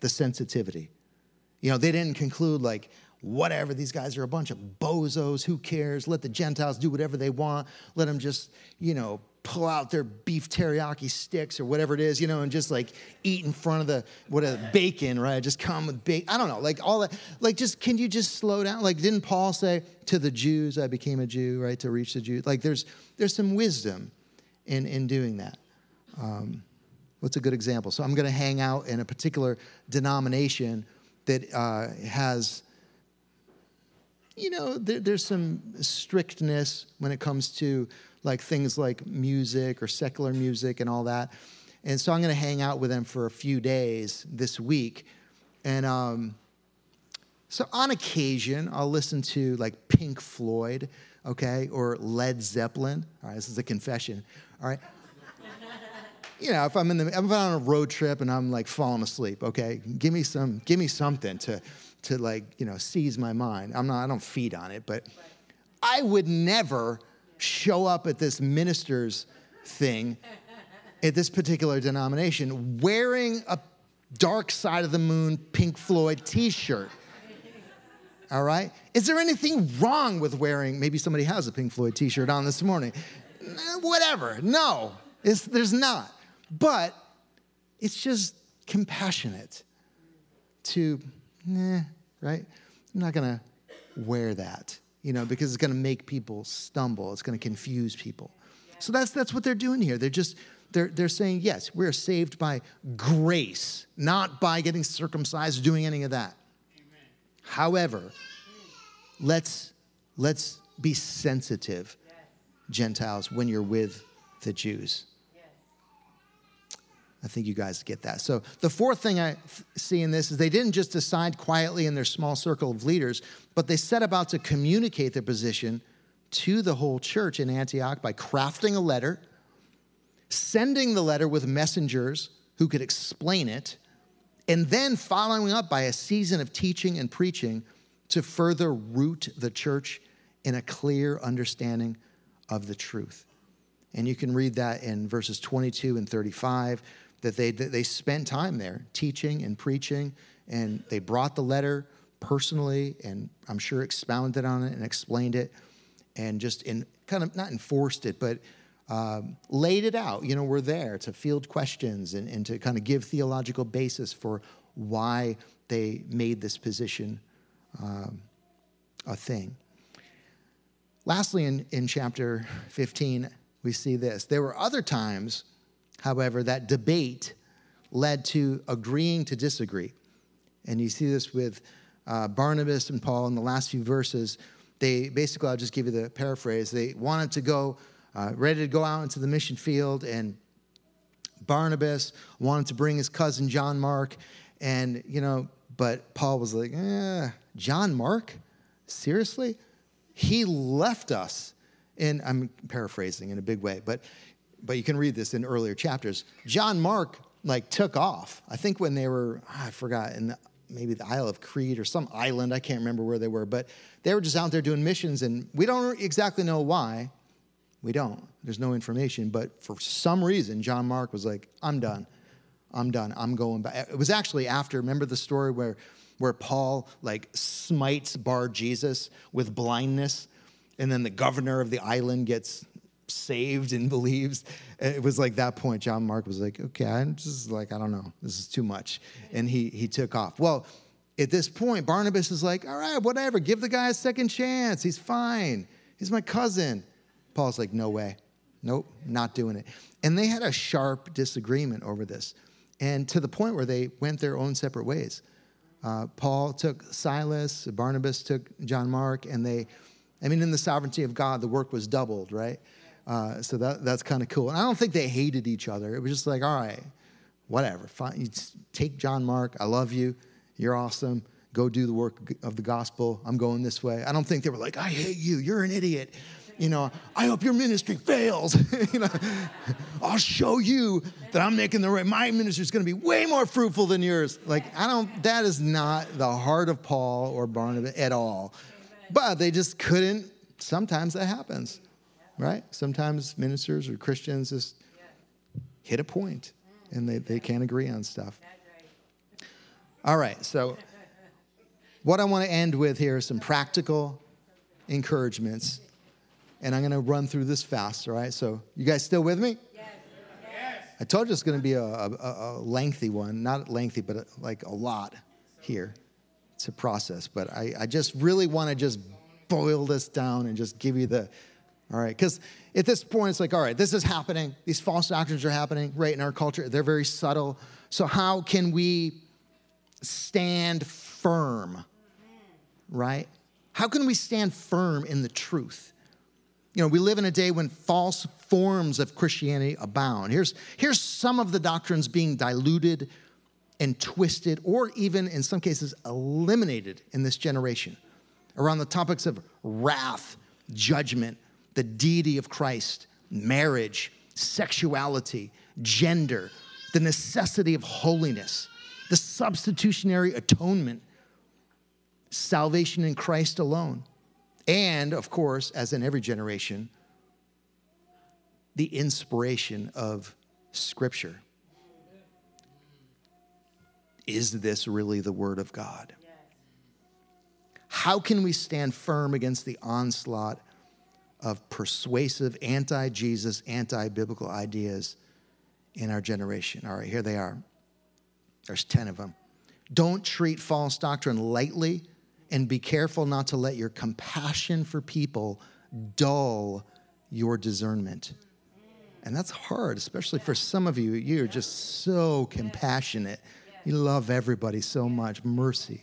the sensitivity. You know, they didn't conclude like, whatever. These guys are a bunch of bozos. Who cares? Let the Gentiles do whatever they want. Let them just, you know, pull out their beef teriyaki sticks or whatever it is, you know, and just like eat in front of the what a bacon, right? Just come with bacon. I don't know, like all that. Like, just can you just slow down? Like, didn't Paul say to the Jews, "I became a Jew," right, to reach the Jews? Like, there's there's some wisdom in in doing that. Um, what's a good example? So I'm going to hang out in a particular denomination that uh, has you know, there, there's some strictness when it comes to like things like music or secular music and all that. And so I'm going to hang out with them for a few days this week. And um, so on occasion, I'll listen to like Pink Floyd, okay, or Led Zeppelin. All right, this is a confession. All right. you know, if I'm in the, if I'm on a road trip and I'm like falling asleep, okay, give me some, give me something to, to like, you know, seize my mind. I'm not, I don't feed on it, but I would never show up at this minister's thing at this particular denomination wearing a dark side of the moon Pink Floyd t shirt. All right? Is there anything wrong with wearing, maybe somebody has a Pink Floyd t shirt on this morning? Whatever. No, there's not. But it's just compassionate to, eh, right? I'm not going to wear that you know, because it's going to make people stumble. It's going to confuse people. So that's that's what they're doing here. They're just they're they're saying yes, we're saved by grace, not by getting circumcised or doing any of that. Amen. However, let's let's be sensitive, yes. Gentiles, when you're with the Jews. I think you guys get that. So, the fourth thing I see in this is they didn't just decide quietly in their small circle of leaders, but they set about to communicate their position to the whole church in Antioch by crafting a letter, sending the letter with messengers who could explain it, and then following up by a season of teaching and preaching to further root the church in a clear understanding of the truth. And you can read that in verses 22 and 35 that they, that they spent time there teaching and preaching, and they brought the letter personally, and I'm sure expounded on it and explained it, and just in kind of not enforced it, but um, laid it out. You know, we're there to field questions and, and to kind of give theological basis for why they made this position um, a thing. Lastly, in, in chapter 15, we see this. There were other times however, that debate led to agreeing to disagree. And you see this with uh, Barnabas and Paul in the last few verses. They basically, I'll just give you the paraphrase. They wanted to go, uh, ready to go out into the mission field, and Barnabas wanted to bring his cousin John Mark. And, you know, but Paul was like, eh, John Mark? Seriously? He left us. And I'm paraphrasing in a big way, but but you can read this in earlier chapters. John Mark like took off. I think when they were, ah, I forgot, in the, maybe the Isle of Crete or some island. I can't remember where they were, but they were just out there doing missions, and we don't exactly know why. We don't. There's no information, but for some reason, John Mark was like, "I'm done. I'm done. I'm going back." It was actually after. Remember the story where where Paul like smites Bar Jesus with blindness, and then the governor of the island gets saved and believes. It was like that point, John Mark was like, okay, I'm just like, I don't know, this is too much. And he, he took off. Well, at this point, Barnabas is like, all right, whatever, give the guy a second chance. He's fine. He's my cousin. Paul's like, no way. Nope, not doing it. And they had a sharp disagreement over this. And to the point where they went their own separate ways. Uh, Paul took Silas, Barnabas took John Mark, and they, I mean, in the sovereignty of God, the work was doubled, right? Uh, so that, that's kind of cool. And I don't think they hated each other. It was just like, all right, whatever. Fine. You take John Mark. I love you. You're awesome. Go do the work of the gospel. I'm going this way. I don't think they were like, I hate you. You're an idiot. You know, I hope your ministry fails. you know, I'll show you that I'm making the right. My ministry is going to be way more fruitful than yours. Like I don't. That is not the heart of Paul or Barnabas at all. But they just couldn't. Sometimes that happens right? Sometimes ministers or Christians just hit a point and they, they can't agree on stuff. All right, so what I want to end with here is some practical encouragements. And I'm going to run through this fast, all right? So, you guys still with me? Yes. I told you it's going to be a, a, a, lengthy one. Not lengthy, but a, like a lot here to process. But I, I just really want to just boil this down and just give you the, all right? Because at this point, it's like, all right, this is happening. These false doctrines are happening right in our culture. They're very subtle. So, how can we stand firm, right? How can we stand firm in the truth? You know, we live in a day when false forms of Christianity abound. Here's, here's some of the doctrines being diluted and twisted, or even in some cases eliminated in this generation around the topics of wrath, judgment, the deity of Christ, marriage, sexuality, gender, the necessity of holiness, the substitutionary atonement, salvation in Christ alone. And of course, as in every generation, the inspiration of Scripture. Is this really the Word of God? How can we stand firm against the onslaught of persuasive anti Jesus, anti biblical ideas in our generation? All right, here they are. There's 10 of them. Don't treat false doctrine lightly and be careful not to let your compassion for people dull your discernment. And that's hard, especially for some of you. You're just so compassionate. You love everybody so much. Mercy.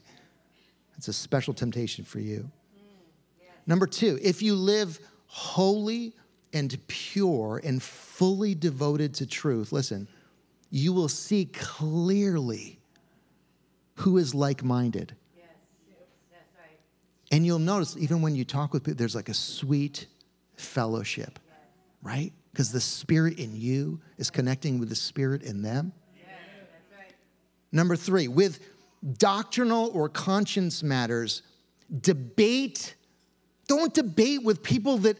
It's a special temptation for you. Number two, if you live holy and pure and fully devoted to truth, listen, you will see clearly who is like minded and you'll notice, even when you talk with people, there's like a sweet fellowship, right? Because the spirit in you is connecting with the spirit in them. Number three, with doctrinal or conscience matters, debate, don't debate with people that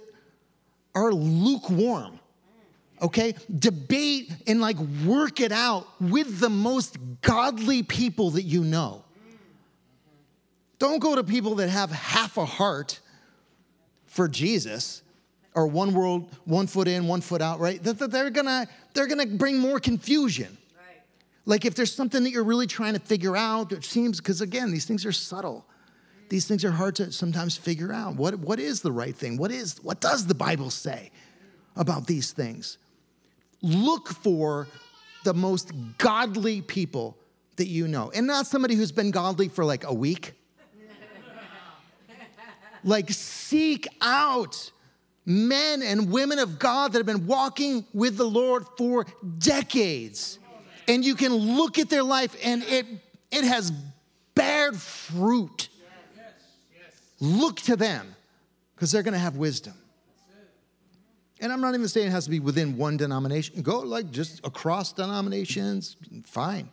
are lukewarm. Okay? Debate and like work it out with the most godly people that you know. Don't go to people that have half a heart for Jesus or one world, one foot in, one foot out, right? They're gonna, they're gonna bring more confusion. Like if there's something that you're really trying to figure out, it seems, because again, these things are subtle. These things are hard to sometimes figure out. What, what is the right thing? What is what does the Bible say about these things? Look for the most godly people that you know. And not somebody who's been godly for like a week like, seek out men and women of God that have been walking with the Lord for decades. And you can look at their life and it, it has bared fruit. Look to them because they're going to have wisdom. And I'm not even saying it has to be within one denomination. Go like just across denominations, fine.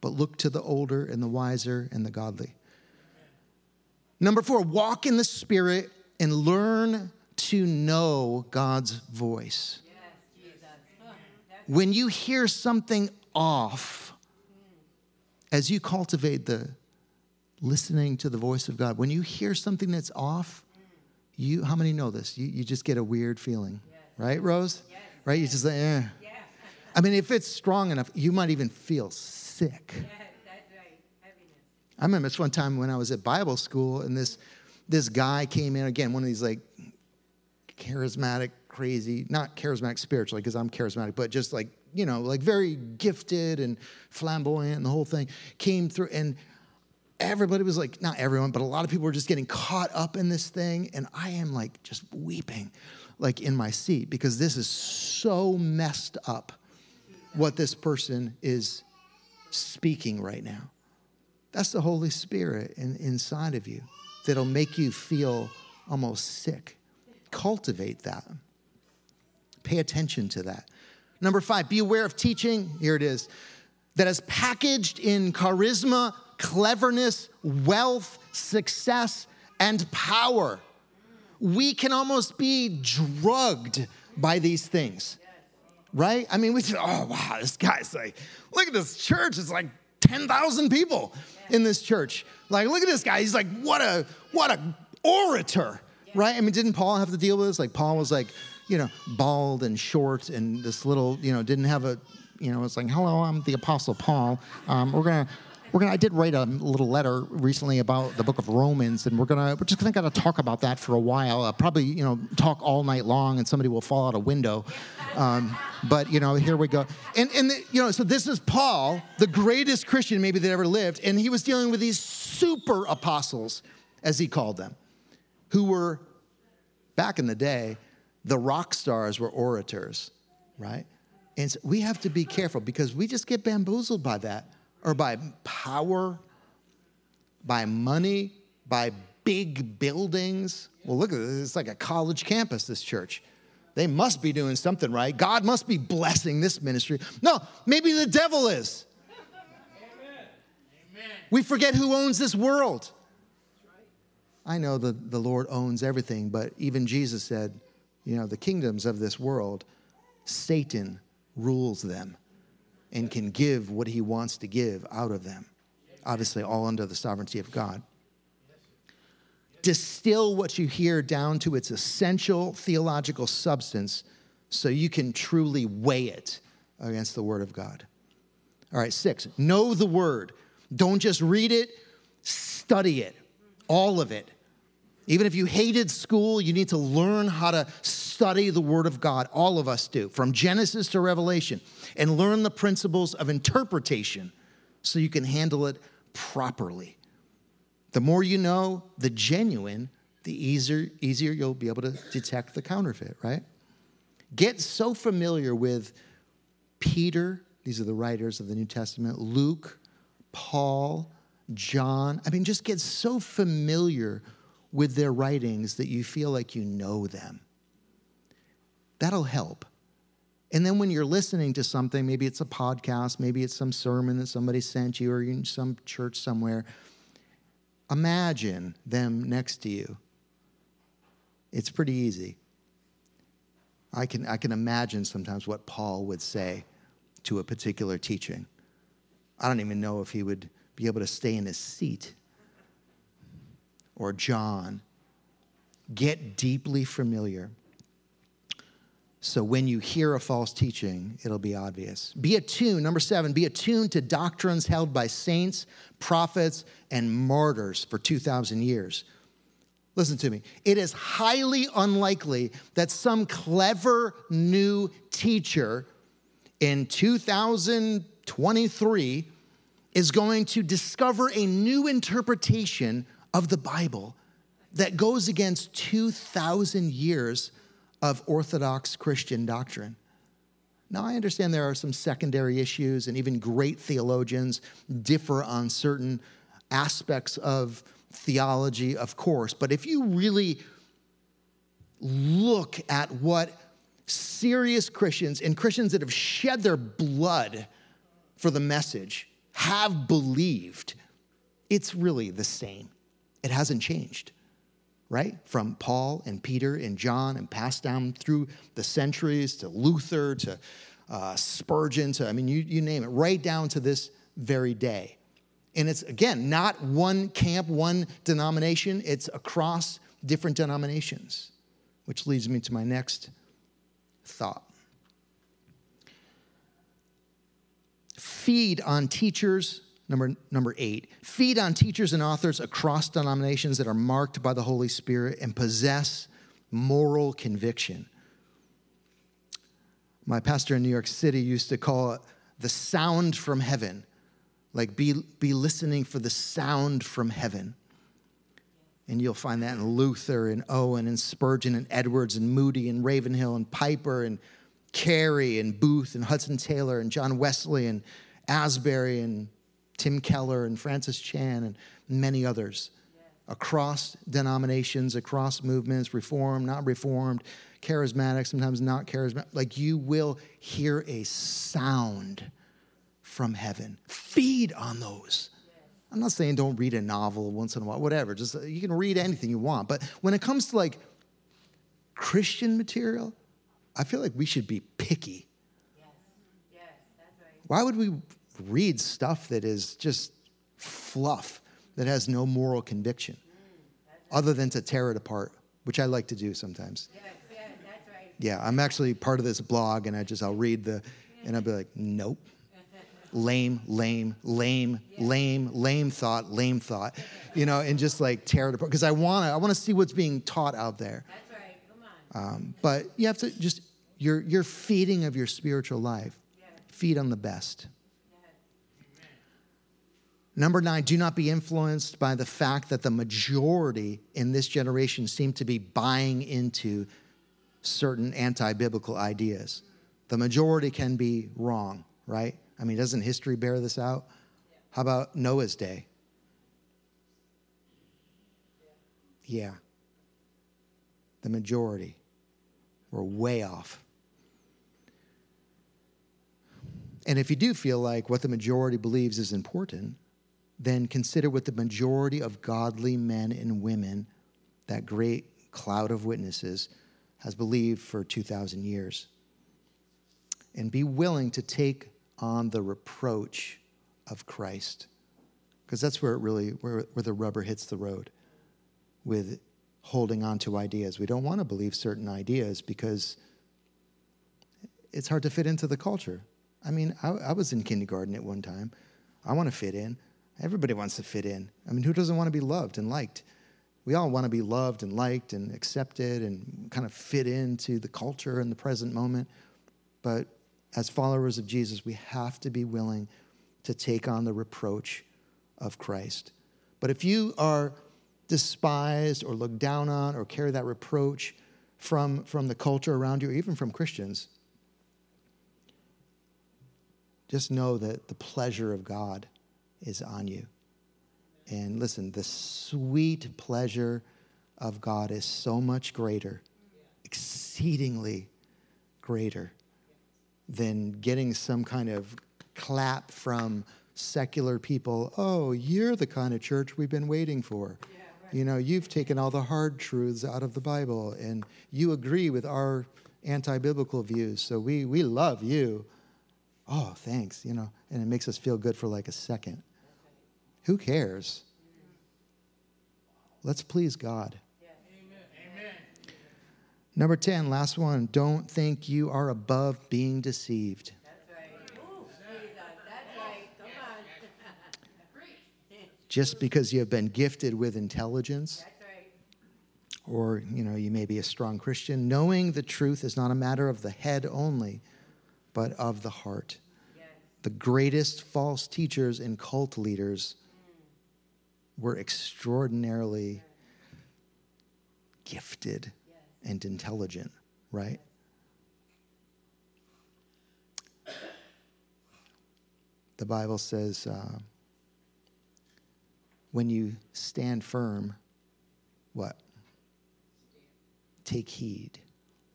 But look to the older and the wiser and the godly. Number four, walk in the Spirit and learn to know God's voice. When you hear something off, as you cultivate the listening to the voice of God, when you hear something that's off, you how many know this? You, you just get a weird feeling, yes. right, Rose? Yes. Right? You just like, eh. Yeah. I mean, if it's strong enough, you might even feel sick. I remember this one time when I was at Bible school and this this guy came in again, one of these like charismatic, crazy, not charismatic spiritually, because I'm charismatic, but just like, you know, like very gifted and flamboyant and the whole thing came through. And everybody was like, not everyone, but a lot of people were just getting caught up in this thing. And I am like just weeping, like in my seat, because this is so messed up what this person is speaking right now. That's the Holy Spirit in, inside of you that'll make you feel almost sick. Cultivate that. Pay attention to that. Number five, be aware of teaching. Here it is that is packaged in charisma, cleverness, wealth, success, and power. We can almost be drugged by these things, right? I mean, we say, oh, wow, this guy's like, look at this church. It's like 10,000 people in this church. Like, look at this guy. He's like, what a, what a orator, right? I mean, didn't Paul have to deal with this? Like, Paul was like, you know, bald and short and this little, you know, didn't have a, you know, it's like, hello, I'm the Apostle Paul. Um, we're gonna, we're gonna. I did write a little letter recently about the Book of Romans, and we're gonna, we're just gonna gotta talk about that for a while. Uh, probably, you know, talk all night long, and somebody will fall out a window. Um, but you know, here we go. And and the, you know, so this is Paul, the greatest Christian maybe that ever lived, and he was dealing with these super apostles, as he called them, who were back in the day, the rock stars were orators, right? And so we have to be careful because we just get bamboozled by that or by power, by money, by big buildings. Well, look at this. It's like a college campus, this church. They must be doing something right. God must be blessing this ministry. No, maybe the devil is. We forget who owns this world. I know the, the Lord owns everything, but even Jesus said, you know, the kingdoms of this world, Satan rules them and can give what he wants to give out of them. Obviously, all under the sovereignty of God. Distill what you hear down to its essential theological substance so you can truly weigh it against the Word of God. All right, six, know the Word. Don't just read it, study it, all of it. Even if you hated school, you need to learn how to study the Word of God. All of us do, from Genesis to Revelation, and learn the principles of interpretation so you can handle it properly. The more you know the genuine, the easier, easier you'll be able to detect the counterfeit, right? Get so familiar with Peter, these are the writers of the New Testament, Luke, Paul, John. I mean, just get so familiar with their writings that you feel like you know them. That'll help. And then when you're listening to something, maybe it's a podcast, maybe it's some sermon that somebody sent you or in some church somewhere, imagine them next to you. It's pretty easy. I can, I can imagine sometimes what Paul would say to a particular teaching. I don't even know if he would be able to stay in his seat or John. Get deeply familiar. So when you hear a false teaching, it'll be obvious. Be attuned, number seven, be attuned to doctrines held by saints, prophets, and martyrs for 2,000 years. Listen to me. It is highly unlikely that some clever new teacher in 2023 is going to discover a new interpretation of the Bible that goes against 2,000 years of Orthodox Christian doctrine. Now, I understand there are some secondary issues, and even great theologians differ on certain aspects of theology, of course. But if you really look at what serious Christians and Christians that have shed their blood for the message have believed, it's really the same. It hasn't changed, right? From Paul and Peter and John and passed down through the centuries to Luther to uh, Spurgeon to, I mean, you, you name it, right down to this very day. And it's, again, not one camp, one denomination, it's across different denominations, which leads me to my next thought. Feed on teachers Number, number eight, feed on teachers and authors across denominations that are marked by the Holy Spirit and possess moral conviction. My pastor in New York City used to call it the sound from heaven. Like, be, be listening for the sound from heaven. And you'll find that in Luther and Owen and Spurgeon and Edwards and Moody and Ravenhill and Piper and Carey and Booth and Hudson Taylor and John Wesley and Asbury and Tim Keller and Francis Chan and many others across denominations, across movements, reformed, not reformed, charismatic, sometimes not charismatic. Like you will hear a sound from heaven. Feed on those. I'm not saying don't read a novel once in a while, whatever. Just uh, you can read anything you want. But when it comes to like Christian material, I feel like we should be picky. Yes. Yes, right. Why would we read stuff that is just fluff, that has no moral conviction, other than to tear it apart, which I like to do sometimes. Yes, yeah, right. Yeah, I'm actually part of this blog, and I just I'll read the, and I'll be like, nope, lame, lame, lame, lame, lame thought, lame thought, you know, and just like tear it apart because I want to I want to see what's being taught out there. That's right. Come on. Um, but you have to just your your feeding of your spiritual life, feed on the best. Number nine, do not be influenced by the fact that the majority in this generation seem to be buying into certain anti biblical ideas. The majority can be wrong, right? I mean, doesn't history bear this out? How about Noah's day? Yeah. The majority were way off. And if you do feel like what the majority believes is important, then consider what the majority of godly men and women, that great cloud of witnesses, has believed for 2,000 years. And be willing to take on the reproach of Christ. Because that's where it really, where, where the rubber hits the road with holding on to ideas. We don't want to believe certain ideas because it's hard to fit into the culture. I mean, I, I was in kindergarten at one time. I want to fit in. Everybody wants to fit in. I mean, who doesn't want to be loved and liked? We all want to be loved and liked and accepted and kind of fit into the culture in the present moment. But as followers of Jesus, we have to be willing to take on the reproach of Christ. But if you are despised or looked down on or carry that reproach from, from the culture around you, or even from Christians, just know that the pleasure of God is on you. And listen, the sweet pleasure of God is so much greater, exceedingly greater, than getting some kind of clap from secular people. Oh, you're the kind of church we've been waiting for. You know, you've taken all the hard truths out of the Bible and you agree with our anti biblical views. So we, we love you oh, thanks, you know, and it makes us feel good for like a second. Who cares? Let's please God. Amen. Number 10, last one. Don't think you are above being deceived. Just because you have been gifted with intelligence, or you know, you may be a strong Christian, knowing the truth is not a matter of the head only, but of the heart. Yes. The greatest false teachers and cult leaders were extraordinarily gifted and intelligent, right? The Bible says uh, when you stand firm, what? Take heed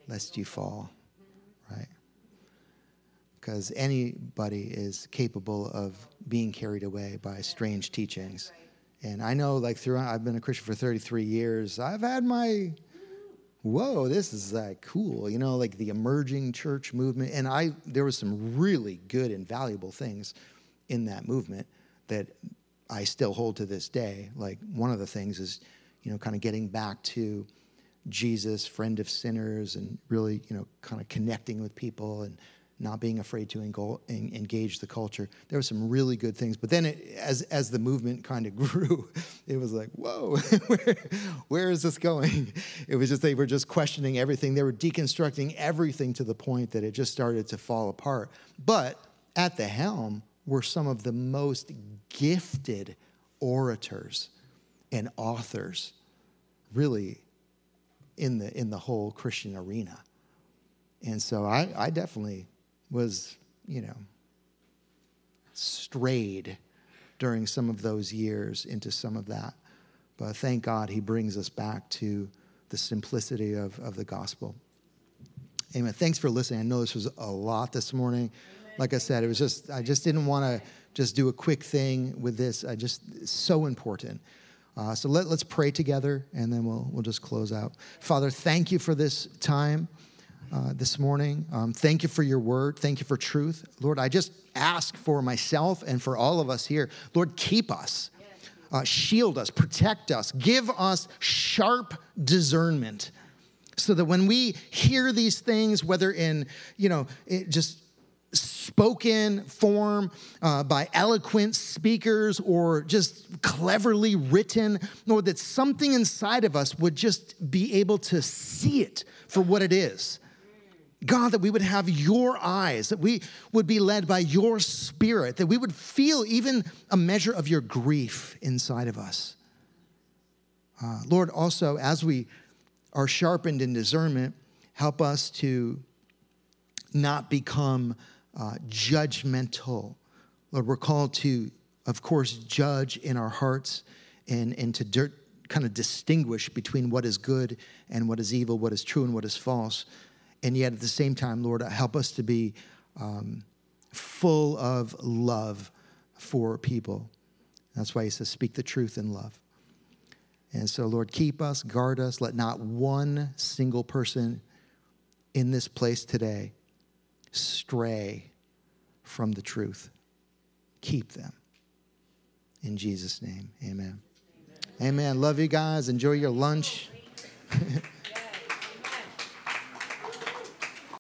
lest you fall, right? Because anybody is capable of being carried away by strange teachings. And I know, like, throughout, I've been a Christian for 33 years. I've had my, whoa, this is like cool, you know, like the emerging church movement. And I, there was some really good and valuable things in that movement that I still hold to this day. Like, one of the things is, you know, kind of getting back to Jesus, friend of sinners, and really, you know, kind of connecting with people and not being afraid to engol- en- engage the culture. There were some really good things, but then it, as as the movement kind of grew, it was like, whoa, where, where is this going? It was just they were just questioning everything. They were deconstructing everything to the point that it just started to fall apart. But at the helm were some of the most gifted orators and authors, really, in the in the whole Christian arena. And so I, I definitely was, you know, strayed during some of those years into some of that. But thank God he brings us back to the simplicity of, of the gospel. Amen. Thanks for listening. I know this was a lot this morning. Like I said, it was just, I just didn't want to just do a quick thing with this. I just, so important. Uh, so let, let's pray together and then we'll, we'll just close out. Father, thank you for this time. Uh, this morning. Um, thank you for your word. Thank you for truth. Lord, I just ask for myself and for all of us here. Lord, keep us, uh, shield us, protect us, give us sharp discernment so that when we hear these things, whether in, you know, just spoken form uh, by eloquent speakers or just cleverly written, Lord, that something inside of us would just be able to see it for what it is. God, that we would have your eyes, that we would be led by your spirit, that we would feel even a measure of your grief inside of us. Uh, Lord, also, as we are sharpened in discernment, help us to not become uh, judgmental. Lord, we're called to, of course, judge in our hearts and, and to dirt, kind of distinguish between what is good and what is evil, what is true and what is false. And yet at the same time, Lord, help us to be um, full of love for people. That's why he says, speak the truth in love. And so, Lord, keep us, guard us. Let not one single person in this place today stray from the truth. Keep them. In Jesus' name, amen. Amen. amen. Love you guys. Enjoy your lunch.